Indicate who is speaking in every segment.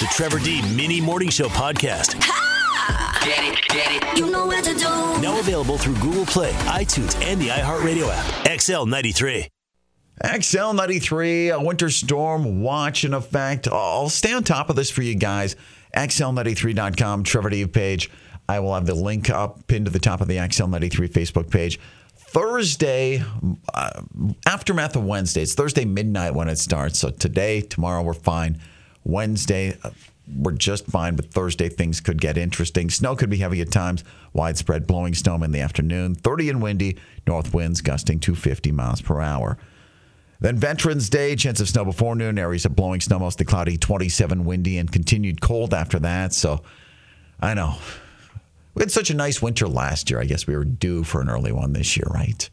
Speaker 1: The Trevor D Mini Morning Show podcast.
Speaker 2: Get it, get it. You know what to do.
Speaker 1: Now available through Google Play, iTunes, and the iHeartRadio app. XL93.
Speaker 3: XL93, a winter storm watch in effect. I'll stay on top of this for you guys. XL93.com, Trevor D page. I will have the link up pinned to the top of the XL93 Facebook page. Thursday, uh, aftermath of Wednesday. It's Thursday midnight when it starts. So today, tomorrow, we're fine. Wednesday, uh, we're just fine, but Thursday things could get interesting. Snow could be heavy at times, widespread blowing snow in the afternoon, 30 and windy, north winds gusting to 50 miles per hour. Then Veterans Day, chance of snow before noon, areas of blowing snow, mostly cloudy, 27 windy, and continued cold after that. So I know. We had such a nice winter last year. I guess we were due for an early one this year, right?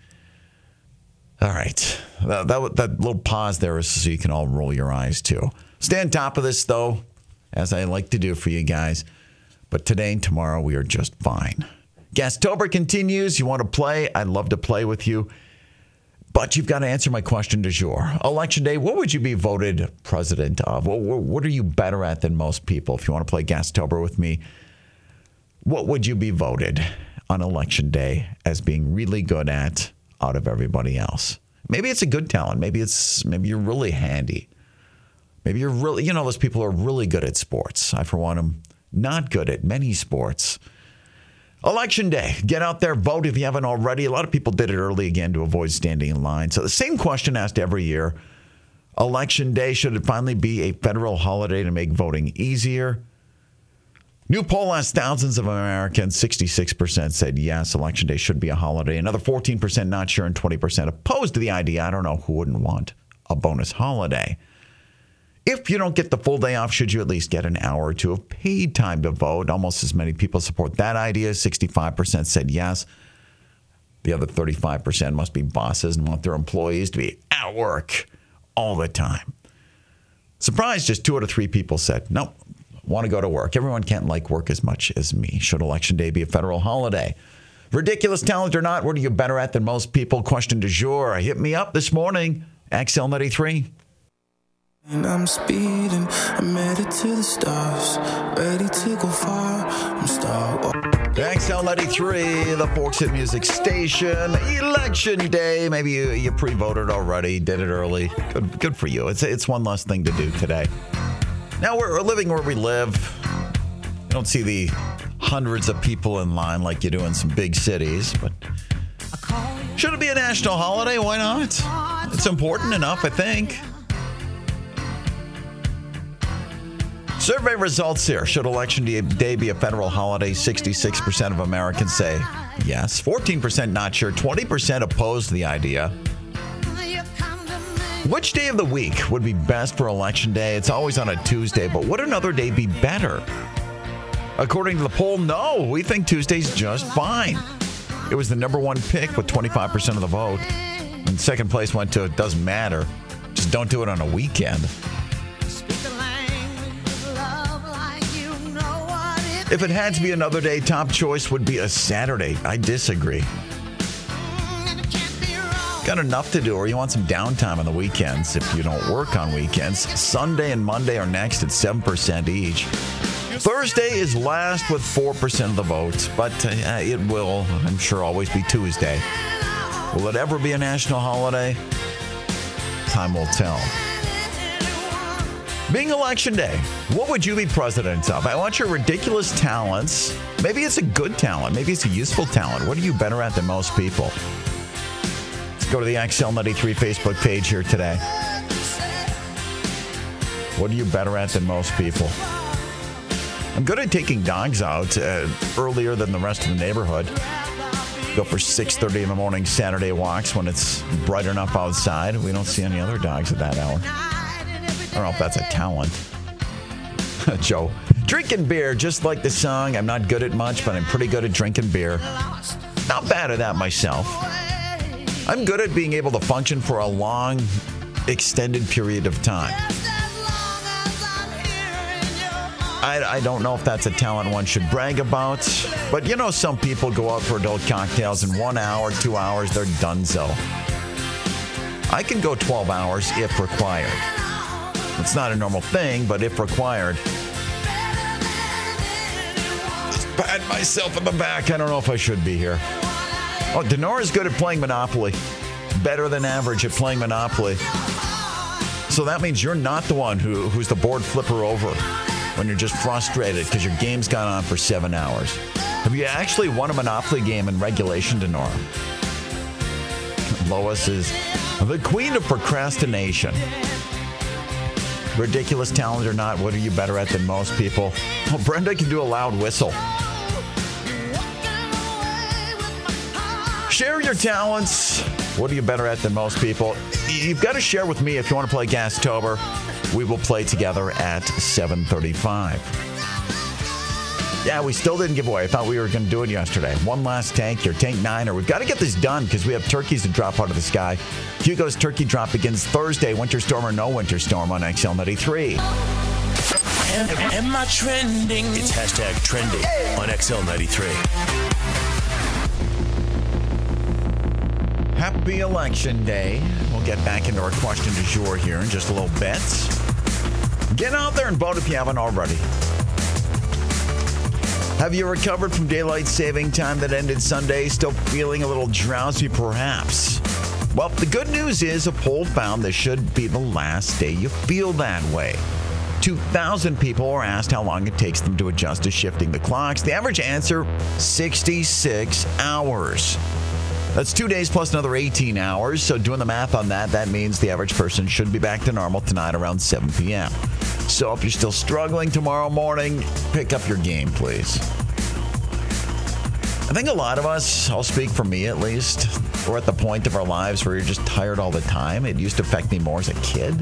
Speaker 3: All right. That, that, that little pause there is so you can all roll your eyes too. Stay on top of this, though, as I like to do for you guys. But today and tomorrow, we are just fine. Gastober continues. You want to play? I'd love to play with you. But you've got to answer my question du jour. Election day, what would you be voted president of? What, are you better at than most people? If you want to play Gastober with me, what would you be voted on election day as being really good at out of everybody else? Maybe it's a good talent. Maybe it's maybe you're really handy. Maybe you're really, you know, those people are really good at sports. I, for one, am not good at many sports. Election day, get out there, vote if you haven't already. A lot of people did it early again to avoid standing in line. So the same question asked every year Election day, should it finally be a federal holiday to make voting easier? New poll asked thousands of Americans. 66% said yes, election day should be a holiday. Another 14% not sure, and 20% opposed to the idea. I don't know who wouldn't want a bonus holiday. If you don't get the full day off, should you at least get an hour or two of paid time to vote? Almost as many people support that idea. 65% said yes. The other 35% must be bosses and want their employees to be at work all the time. Surprise, just two out of three people said, nope, want to go to work. Everyone can't like work as much as me. Should election day be a federal holiday? Ridiculous talent or not, what are you better at than most people? Question du jour. Hit me up this morning, XL93.
Speaker 4: And I'm speeding, I'm headed to the stars, ready to go far. I'm star.
Speaker 3: XL93, the Forks Hit Music Station. Election day. Maybe you, you pre-voted already, did it early. Good, good for you. It's it's one less thing to do today. Now we're living where we live. You don't see the hundreds of people in line like you do in some big cities, but should it be a national holiday? Why not? It's important enough, I think. Survey results here. Should Election Day be a federal holiday? 66% of Americans say yes. 14% not sure. 20% opposed the idea. Which day of the week would be best for Election Day? It's always on a Tuesday, but would another day be better? According to the poll, no. We think Tuesday's just fine. It was the number one pick with 25% of the vote. And second place went to it doesn't matter. Just don't do it on a weekend. If it had to be another day, top choice would be a Saturday. I disagree. Got enough to do, or you want some downtime on the weekends if you don't work on weekends. Sunday and Monday are next at 7% each. Thursday is last with 4% of the votes, but uh, it will, I'm sure, always be Tuesday. Will it ever be a national holiday? Time will tell. Being election day, what would you be president of? I want your ridiculous talents. Maybe it's a good talent. Maybe it's a useful talent. What are you better at than most people? Let's go to the XL93 Facebook page here today. What are you better at than most people? I'm good at taking dogs out uh, earlier than the rest of the neighborhood. Go for 6:30 in the morning Saturday walks when it's bright enough outside. We don't see any other dogs at that hour. I don't know if that's a talent. Joe. Drinking beer, just like the song. I'm not good at much, but I'm pretty good at drinking beer. Not bad at that myself. I'm good at being able to function for a long, extended period of time. I, I don't know if that's a talent one should brag about, but you know, some people go out for adult cocktails in one hour, two hours, they're donezo. I can go 12 hours if required. It's not a normal thing, but if required. Pat myself in the back. I don't know if I should be here. Oh, Denora's good at playing Monopoly. Better than average at playing Monopoly. So that means you're not the one who, who's the board flipper over when you're just frustrated because your game's gone on for seven hours. Have you actually won a Monopoly game in regulation, Denora? Lois is the queen of procrastination. Ridiculous talent or not, what are you better at than most people? Well, Brenda can do a loud whistle. Share your talents. What are you better at than most people? You've got to share with me if you want to play Gastober. We will play together at 735. Yeah, we still didn't give away. I thought we were going to do it yesterday. One last tank, your tank niner. We've got to get this done because we have turkeys to drop out of the sky. Hugo's turkey drop begins Thursday, winter storm or no winter storm on XL 93.
Speaker 1: Am, am I trending? It's hashtag trending on XL 93.
Speaker 3: Happy Election Day. We'll get back into our question du jour here in just a little bit. Get out there and vote if you haven't already. Have you recovered from daylight saving time that ended Sunday? Still feeling a little drowsy, perhaps? Well, the good news is a poll found this should be the last day you feel that way. 2,000 people were asked how long it takes them to adjust to shifting the clocks. The average answer 66 hours. That's two days plus another 18 hours. So, doing the math on that, that means the average person should be back to normal tonight around 7 p.m. So, if you're still struggling tomorrow morning, pick up your game, please. I think a lot of us, I'll speak for me at least, we're at the point of our lives where you're just tired all the time. It used to affect me more as a kid.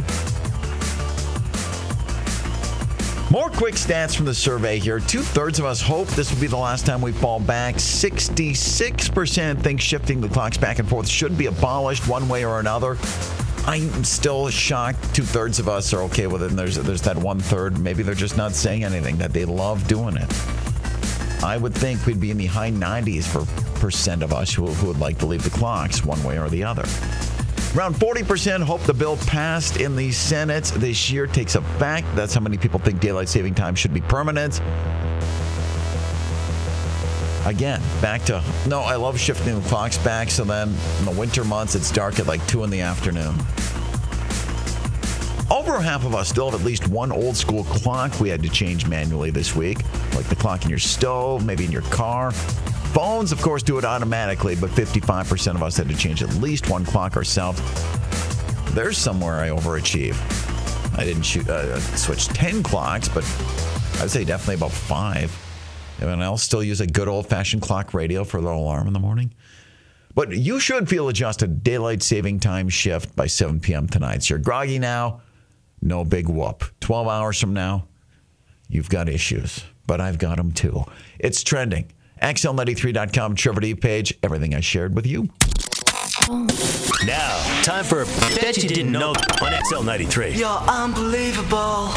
Speaker 3: More quick stats from the survey here. Two thirds of us hope this will be the last time we fall back. 66% think shifting the clocks back and forth should be abolished one way or another. I'm still shocked. Two thirds of us are okay with it, and there's there's that one third. Maybe they're just not saying anything. That they love doing it. I would think we'd be in the high 90s for percent of us who, who would like to leave the clocks one way or the other. Around 40% hope the bill passed in the Senate this year takes effect. That's how many people think daylight saving time should be permanent. Again, back to no, I love shifting the clocks back so then in the winter months it's dark at like 2 in the afternoon. Over half of us still have at least one old school clock we had to change manually this week, like the clock in your stove, maybe in your car. Phones, of course, do it automatically, but 55% of us had to change at least one clock ourselves. There's somewhere I overachieve. I didn't shoot, uh, switch 10 clocks, but I'd say definitely about five. Everyone else still use a good old fashioned clock radio for the alarm in the morning. But you should feel adjusted daylight saving time shift by 7 p.m. tonight. So you're groggy now, no big whoop. 12 hours from now, you've got issues, but I've got them too. It's trending. XL93.com, Trevor D page, everything I shared with you.
Speaker 1: Now, time for Bet You Didn't Know on XL 93.
Speaker 2: You're unbelievable.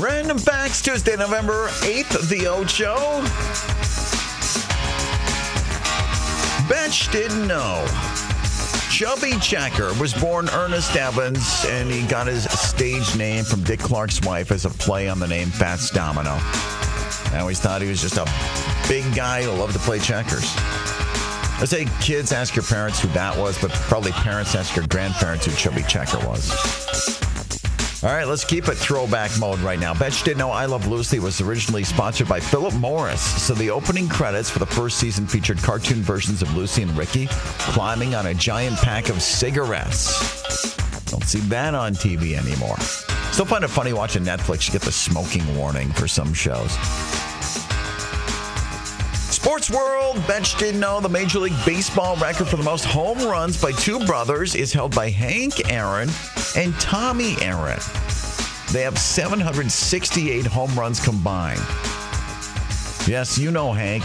Speaker 3: Random facts, Tuesday, November 8th, The Ocho. Betch didn't know. Chubby Checker was born Ernest Evans, and he got his stage name from Dick Clark's wife as a play on the name Fats Domino. I always thought he was just a big guy who loved to play checkers. I say kids ask your parents who that was, but probably parents ask your grandparents who Chubby Checker was. All right, let's keep it throwback mode right now. Bet you didn't know I Love Lucy was originally sponsored by Philip Morris. So the opening credits for the first season featured cartoon versions of Lucy and Ricky climbing on a giant pack of cigarettes. Don't see that on TV anymore. Still find it funny watching Netflix. You get the smoking warning for some shows. Sports World, Bench didn't know the Major League Baseball record for the most home runs by two brothers is held by Hank Aaron and Tommy Aaron. They have 768 home runs combined. Yes, you know Hank.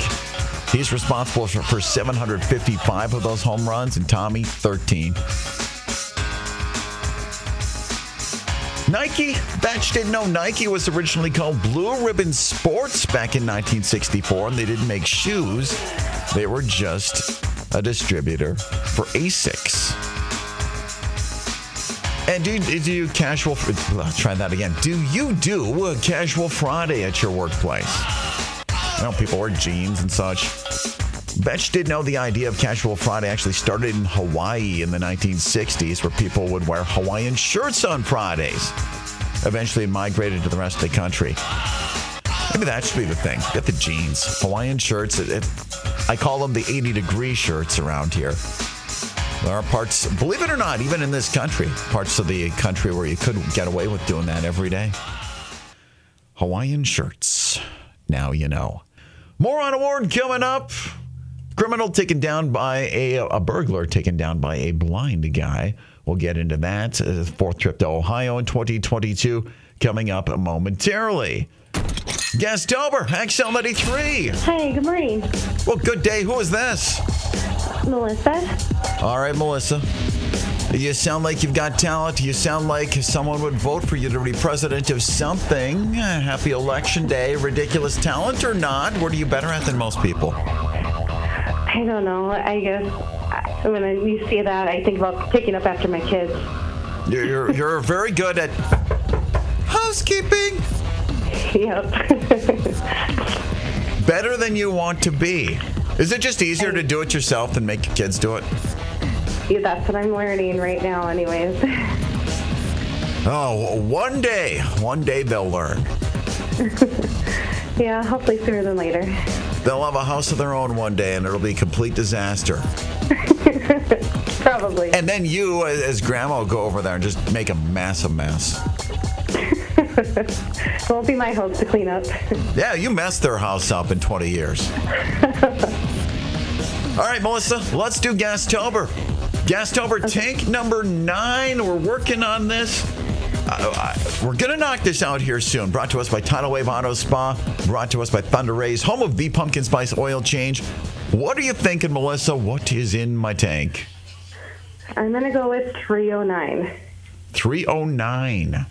Speaker 3: He's responsible for, for 755 of those home runs, and Tommy, 13. Nike, Batch didn't know Nike was originally called Blue Ribbon Sports back in 1964, and they didn't make shoes. They were just a distributor for Asics. And do, do you casual? Try that again. Do you do a casual Friday at your workplace? I know people wear jeans and such. Betch did know the idea of Casual Friday actually started in Hawaii in the 1960s, where people would wear Hawaiian shirts on Fridays. Eventually, it migrated to the rest of the country. Maybe that should be the thing. Get the jeans, Hawaiian shirts. It, it, I call them the 80 degree shirts around here. There are parts, believe it or not, even in this country, parts of the country where you could get away with doing that every day. Hawaiian shirts. Now you know. More on award coming up. Criminal taken down by a, a burglar taken down by a blind guy. We'll get into that. Uh, fourth trip to Ohio in 2022 coming up momentarily. Guest Gastober, XL 93.
Speaker 5: Hey, good morning.
Speaker 3: Well, good day. Who is this?
Speaker 5: Melissa.
Speaker 3: All right, Melissa. You sound like you've got talent. You sound like someone would vote for you to be president of something. Happy election day. Ridiculous talent or not? What are you better at than most people?
Speaker 5: I don't know. I guess I- when I, you see that, I think about picking up after my kids.
Speaker 3: You're, you're, you're very good at housekeeping.
Speaker 5: Yep.
Speaker 3: Better than you want to be. Is it just easier to do it yourself than make your kids do it?
Speaker 5: Yeah, That's what I'm learning right now, anyways.
Speaker 3: Oh, one day, one day they'll learn.
Speaker 5: yeah, hopefully sooner than later.
Speaker 3: They'll have a house of their own one day and it'll be a complete disaster.
Speaker 5: Probably.
Speaker 3: And then you, as grandma, will go over there and just make a massive mess.
Speaker 5: It won't be my hope to clean up.
Speaker 3: Yeah, you messed their house up in 20 years. All right, Melissa, let's do Gastober. Gastober tank number nine. We're working on this. Uh, we're going to knock this out here soon. Brought to us by Tidal Wave Auto Spa. Brought to us by Thunder Rays, home of the Pumpkin Spice Oil Change. What are you thinking, Melissa? What is in my tank?
Speaker 5: I'm going to go with 309.
Speaker 3: 309.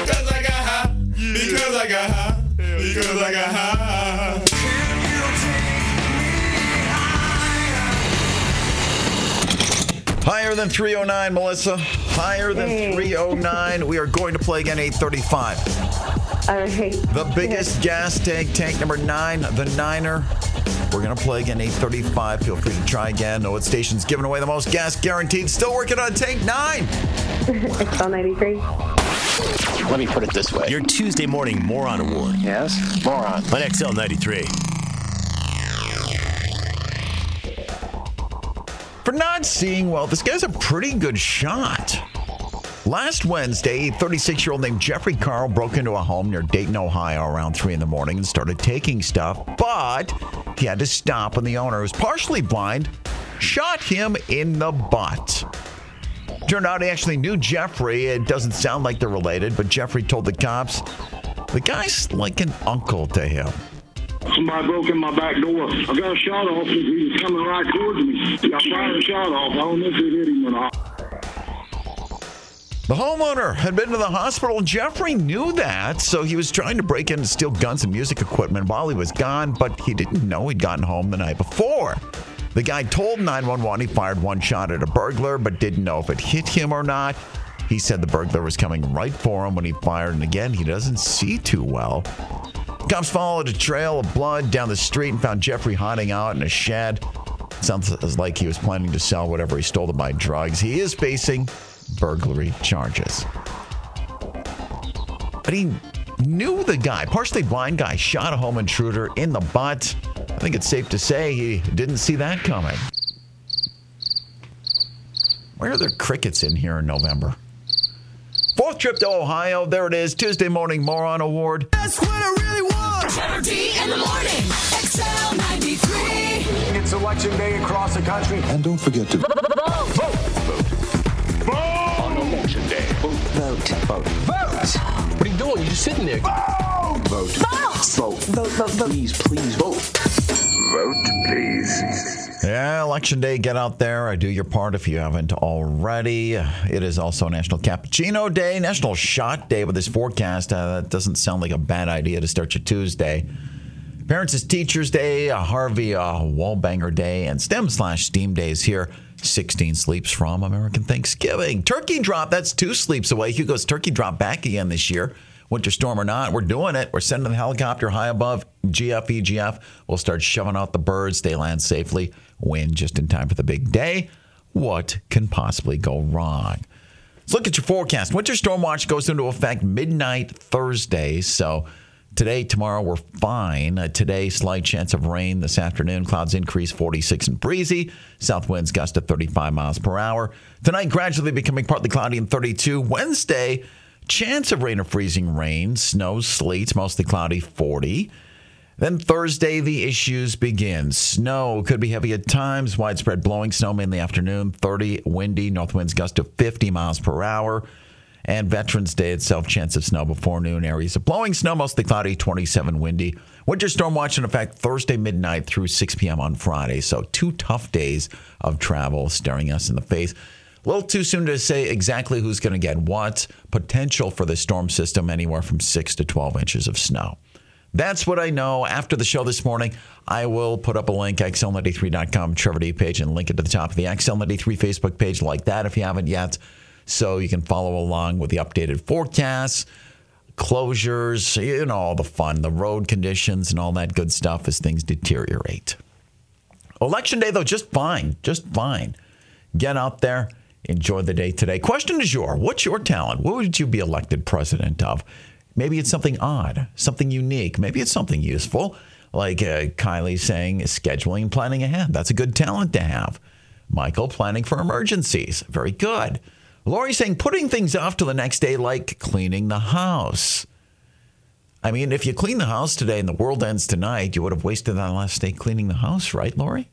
Speaker 6: Because I got high. Because I got high. Because I got high.
Speaker 3: Higher than 309, Melissa. Higher than
Speaker 5: Hey.
Speaker 3: 309. We are going to play again 835.
Speaker 5: All right.
Speaker 3: The biggest gas tank, tank number nine, the Niner. We're going to play again 835. Feel free to try again. Know what station's giving away the most gas guaranteed. Still working on tank nine.
Speaker 5: XL 93.
Speaker 7: Let me put it this way.
Speaker 1: Your Tuesday morning moron award
Speaker 7: yes, moron.
Speaker 1: on XL 93.
Speaker 3: For not seeing well, this guy's a pretty good shot. Last Wednesday, a 36 year old named Jeffrey Carl broke into a home near Dayton, Ohio around 3 in the morning and started taking stuff, but he had to stop when the owner, who was partially blind, shot him in the butt. Turned out he actually knew Jeffrey. It doesn't sound like they're related, but Jeffrey told the cops the guy's like an uncle to him.
Speaker 8: Somebody broke in my back door. I got a shot off. He was coming right towards me. I fired a shot off. I don't know if it hit him or not.
Speaker 3: The homeowner had been to the hospital. Jeffrey knew that, so he was trying to break in and steal guns and music equipment while he was gone, but he didn't know he'd gotten home the night before. The guy told 911 he fired one shot at a burglar, but didn't know if it hit him or not. He said the burglar was coming right for him when he fired, and again, he doesn't see too well. Cops followed a trail of blood down the street and found Jeffrey hiding out in a shed. Sounds like he was planning to sell whatever he stole to buy drugs. He is facing burglary charges. But he knew the guy, partially blind guy, shot a home intruder in the butt. I think it's safe to say he didn't see that coming. Why are there crickets in here in November? Fourth trip to Ohio. There it is. Tuesday morning moron award.
Speaker 6: That's what I really want.
Speaker 9: Trevor D in the morning. XL 93.
Speaker 10: It's election day across the country.
Speaker 11: And don't forget to
Speaker 9: vote. Vote. Vote. Vote. vote. On election day. Vote. Vote. Vote. Vote. What are you doing? You're just sitting there. Vote. Vote. Vote. Vote. Vote. vote. vote. Please, please vote.
Speaker 8: Vote, please.
Speaker 3: Yeah, election day, get out there. I do your part if you haven't already. It is also National Cappuccino Day, National Shot Day with this forecast. Uh, that doesn't sound like a bad idea to start your Tuesday. Parents is Teachers Day, a Harvey uh, Wallbanger Day, and STEM slash STEAM Days here. 16 sleeps from American Thanksgiving. Turkey drop, that's two sleeps away. Hugo's turkey drop back again this year. Winter storm or not, we're doing it. We're sending the helicopter high above GF, EGF. We'll start shoving out the birds. They land safely, win just in time for the big day. What can possibly go wrong? Let's look at your forecast. Winter storm watch goes into effect midnight Thursday. So today, tomorrow, we're fine. Uh, today, slight chance of rain this afternoon. Clouds increase 46 and breezy. South winds gust to 35 miles per hour. Tonight, gradually becoming partly cloudy and 32. Wednesday, chance of rain or freezing rain. Snow, sleet, mostly cloudy 40. Then Thursday, the issues begin. Snow could be heavy at times, widespread blowing snow in the afternoon, 30 windy, north winds gust to 50 miles per hour. And Veterans Day itself, chance of snow before noon. Areas of blowing snow, mostly cloudy, 27 windy. Winter storm watch in effect Thursday midnight through 6 p.m. on Friday. So, two tough days of travel staring us in the face. A little too soon to say exactly who's going to get what. Potential for the storm system anywhere from 6 to 12 inches of snow. That's what I know. After the show this morning, I will put up a link, xl93.com, Trevor D page, and link it to the top of the XL93 Facebook page like that if you haven't yet. So you can follow along with the updated forecasts, closures, you know, all the fun, the road conditions, and all that good stuff as things deteriorate. Election day, though, just fine. Just fine. Get out there, enjoy the day today. Question is your what's your talent? What would you be elected president of? Maybe it's something odd, something unique. Maybe it's something useful, like uh, Kylie saying scheduling and planning ahead. That's a good talent to have. Michael planning for emergencies. Very good. Lori saying putting things off to the next day, like cleaning the house. I mean, if you clean the house today and the world ends tonight, you would have wasted that last day cleaning the house, right, Lori?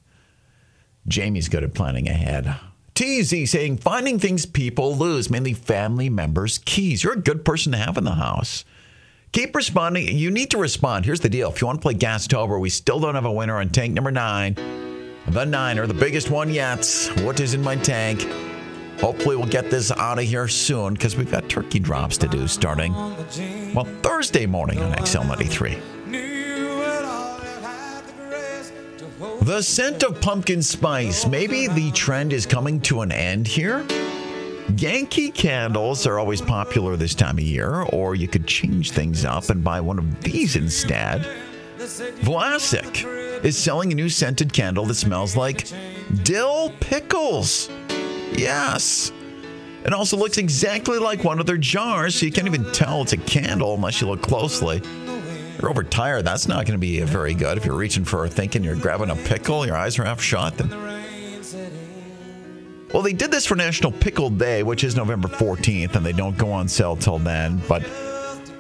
Speaker 3: Jamie's good at planning ahead. TZ saying finding things people lose, mainly family members' keys. You're a good person to have in the house. Keep responding. You need to respond. Here's the deal. If you want to play Gastober, we still don't have a winner on tank number nine. The Niner, the biggest one yet. What is in my tank? Hopefully, we'll get this out of here soon because we've got turkey drops to do starting, well, Thursday morning on XL93. The scent of pumpkin spice. Maybe the trend is coming to an end here. Yankee candles are always popular this time of year, or you could change things up and buy one of these instead. Vlasic is selling a new scented candle that smells like dill pickles. Yes. It also looks exactly like one of their jars, so you can't even tell it's a candle unless you look closely. You're overtired. That's not going to be very good. If you're reaching for a thinking you're grabbing a pickle, your eyes are half shut. Then. Well, they did this for National Pickle Day, which is November 14th, and they don't go on sale till then. But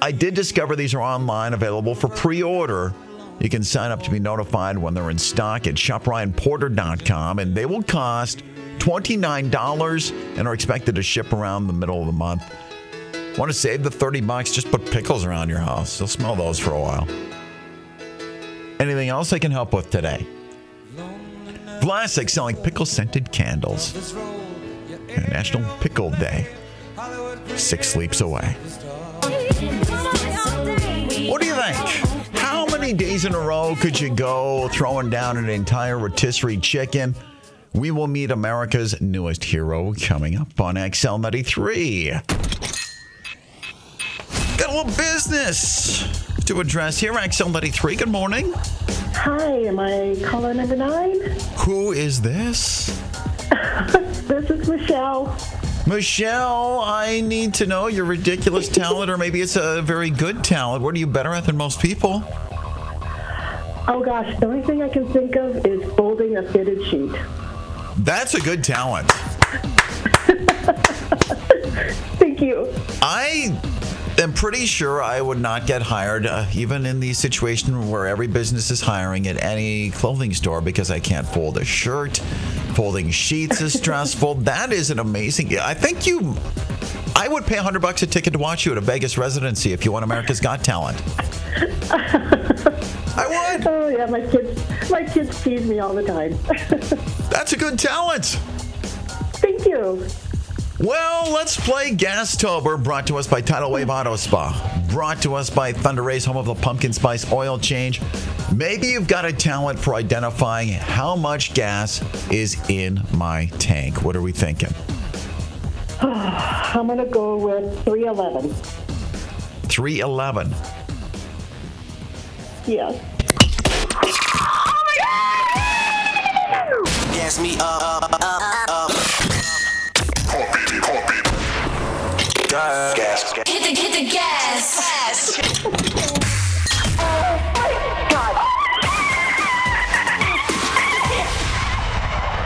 Speaker 3: I did discover these are online, available for pre order. You can sign up to be notified when they're in stock at shopryanporter.com, and they will cost $29 and are expected to ship around the middle of the month. Want to save the 30 bucks? Just put pickles around your house. You'll smell those for a while. Anything else I can help with today? Vlasic selling pickle scented candles. National Pickle Day. Six sleeps away. What do you think? How many days in a row could you go throwing down an entire rotisserie chicken? We will meet America's newest hero coming up on XL93. Got a little business to address here, XL93. Good morning.
Speaker 10: Hi, am I caller number nine?
Speaker 3: Who is this?
Speaker 10: This is Michelle.
Speaker 3: Michelle, I need to know your ridiculous talent, or maybe it's a very good talent. What are you better at than most people?
Speaker 10: Oh gosh, the only thing I can think of is folding a fitted sheet.
Speaker 3: That's a good talent.
Speaker 10: Thank you.
Speaker 3: I am pretty sure I would not get hired, uh, even in the situation where every business is hiring at any clothing store, because I can't fold a shirt. Folding sheets is stressful. that is an amazing. I think you. I would pay 100 bucks a ticket to watch you at a Vegas residency if you won America's Got Talent.
Speaker 10: I would. Oh yeah, my kids, my kids tease me all the time.
Speaker 3: That's a good talent.
Speaker 10: Thank you.
Speaker 3: Well, let's play Gastober, brought to us by Tidal Wave Auto Spa, brought to us by Thunder Race, home of the pumpkin spice oil change. Maybe you've got a talent for identifying how much gas is in my tank. What are we thinking?
Speaker 10: I'm gonna go with 311.
Speaker 3: 311.
Speaker 10: Yes.
Speaker 2: Gas me up, up, up, up. Gas.
Speaker 11: Hit the, hit the gas.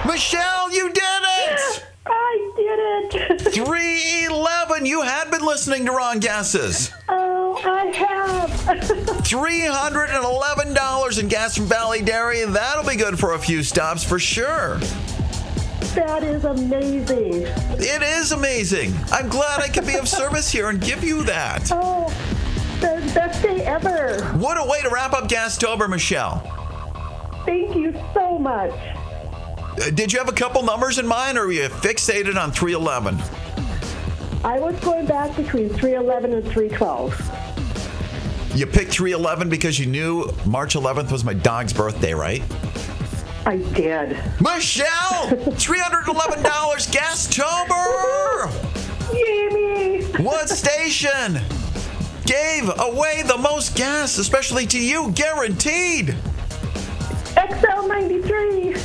Speaker 3: Michelle, you did it!
Speaker 10: I did it.
Speaker 3: 311. You had been listening to wrong guesses.
Speaker 10: Oh, I have.
Speaker 3: $311 in gas from Valley Dairy. And that'll be good for a few stops for sure.
Speaker 10: That is amazing.
Speaker 3: It is amazing. I'm glad I could be of service here and give you that.
Speaker 10: Oh, the best day ever.
Speaker 3: What a way to wrap up Gastober, Michelle.
Speaker 10: Thank you so much.
Speaker 3: Uh, Did you have a couple numbers in mind or were you fixated on 311?
Speaker 10: I was going back between 311 and 312.
Speaker 3: You picked 311 because you knew March 11th was my dog's birthday, right?
Speaker 10: I did.
Speaker 3: Michelle! $311 Gastober!
Speaker 10: Yay
Speaker 3: What station gave away the most gas, especially to you, guaranteed?
Speaker 10: XL 93.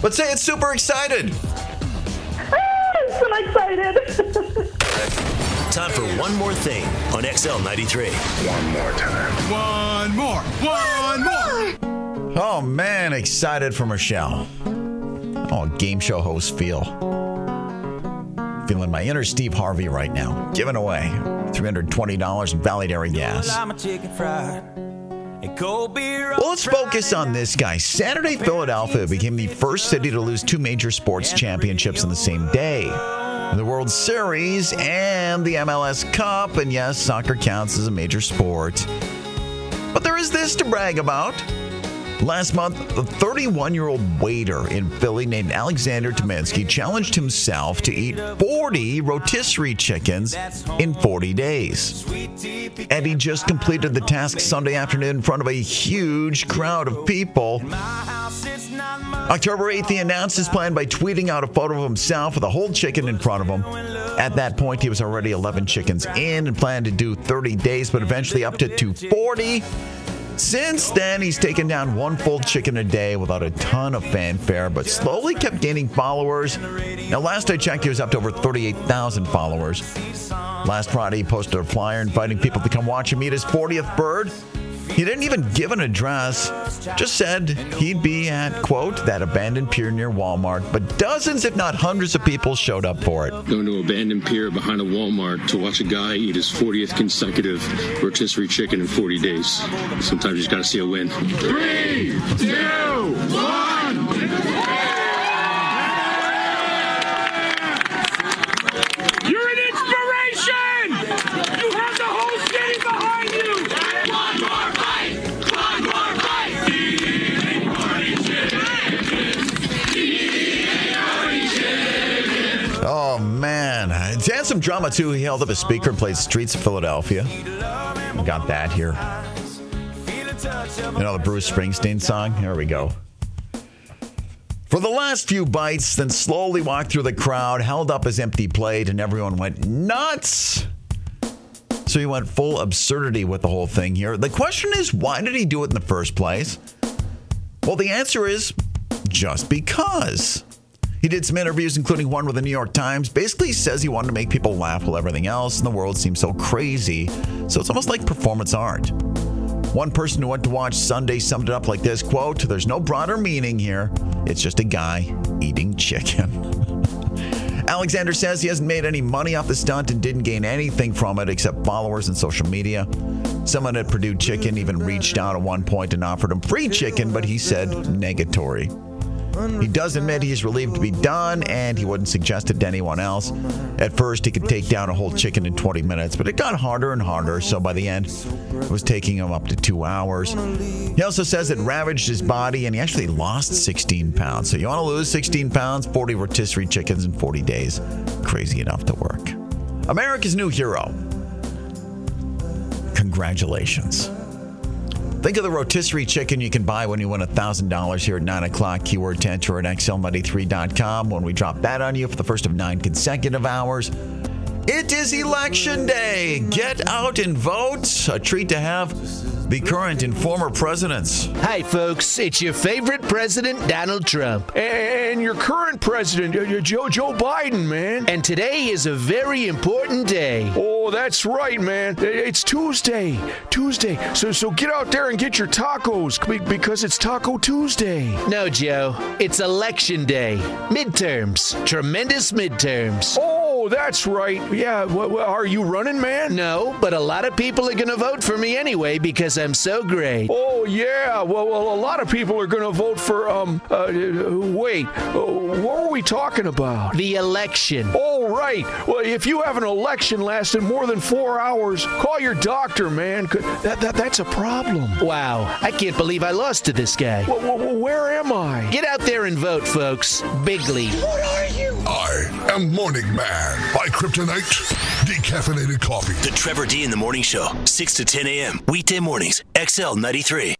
Speaker 3: But say it's super excited.
Speaker 10: Ah, I'm so excited.
Speaker 1: Time for one more thing on XL 93.
Speaker 6: One more time. One more. One more.
Speaker 3: Oh man, excited for Michelle. Oh, game show host feel. Feeling my inner Steve Harvey right now. Giving away $320 in Valley Dairy gas. Well, let's focus on this guy. Saturday, Philadelphia became the first city to lose two major sports championships in the same day the World Series and the MLS Cup. And yes, soccer counts as a major sport. But there is this to brag about. Last month, a 31 year old waiter in Philly named Alexander Tominsky challenged himself to eat 40 rotisserie chickens in 40 days. And he just completed the task Sunday afternoon in front of a huge crowd of people. October 8th, he announced his plan by tweeting out a photo of himself with a whole chicken in front of him. At that point, he was already 11 chickens in and planned to do 30 days, but eventually upped it to 40. Since then, he's taken down one full chicken a day without a ton of fanfare, but slowly kept gaining followers. Now, last I checked, he was up to over 38,000 followers. Last Friday, he posted a flyer inviting people to come watch him eat his 40th bird. He didn't even give an address, just said he'd be at, quote, that abandoned pier near Walmart, but dozens, if not hundreds of people showed up for it.
Speaker 12: Going to abandoned pier behind a Walmart to watch a guy eat his 40th consecutive rotisserie chicken in 40 days. Sometimes you just got to see a win.
Speaker 6: Three, two, one.
Speaker 3: Had some drama, too. He held up a speaker and played Streets of Philadelphia. Got that here. You know the Bruce Springsteen song? Here we go. For the last few bites, then slowly walked through the crowd, held up his empty plate, and everyone went nuts. So he went full absurdity with the whole thing here. The question is, why did he do it in the first place? Well, the answer is just because. He did some interviews, including one with the New York Times. Basically, says he wanted to make people laugh while everything else in the world seems so crazy. So it's almost like performance art. One person who went to watch Sunday summed it up like this quote, There's no broader meaning here. It's just a guy eating chicken. Alexander says he hasn't made any money off the stunt and didn't gain anything from it except followers and social media. Someone at Perdue Chicken even reached out at one point and offered him free chicken, but he said negatory. He does admit he's relieved to be done, and he wouldn't suggest it to anyone else. At first, he could take down a whole chicken in 20 minutes, but it got harder and harder, so by the end, it was taking him up to two hours. He also says it ravaged his body, and he actually lost 16 pounds. So you want to lose 16 pounds, 40 rotisserie chickens in 40 days. Crazy enough to work. America's new hero. Congratulations. Think of the rotisserie chicken you can buy when you win $1,000 here at 9 o'clock. Keyword to enter at xl93.com when we drop that on you for the first of nine consecutive hours. It is election day. Get out and vote. A treat to have the current and former presidents.
Speaker 11: Hi, folks. It's your favorite president, Donald Trump.
Speaker 13: And your current president, uh, Joe, Joe Biden, man.
Speaker 11: And today is a very important day.
Speaker 13: Oh, that's right, man. It's Tuesday. Tuesday. So, so get out there and get your tacos because it's Taco Tuesday.
Speaker 11: No, Joe. It's election day. Midterms. Tremendous midterms.
Speaker 13: Oh, that's right. Yeah. Well, are you running, man?
Speaker 11: No, but a lot of people are going to vote for me anyway because I'm so great.
Speaker 13: Oh, yeah. Well, well a lot of people are going to vote for, um, uh, wait, uh, what were we talking about?
Speaker 11: The election.
Speaker 13: Oh, right. Well, if you have an election lasting more than four hours, call your doctor, man. That, that, that's a problem.
Speaker 11: Wow. I can't believe I lost to this guy.
Speaker 13: Well, well, where am I?
Speaker 11: Get out there and vote, folks. Bigly.
Speaker 13: What are you?
Speaker 14: I am Morning Man by Kryptonite Decaffeinated Coffee.
Speaker 1: The Trevor D in the Morning Show, 6 to 10 a.m. Weekday mornings, XL 93.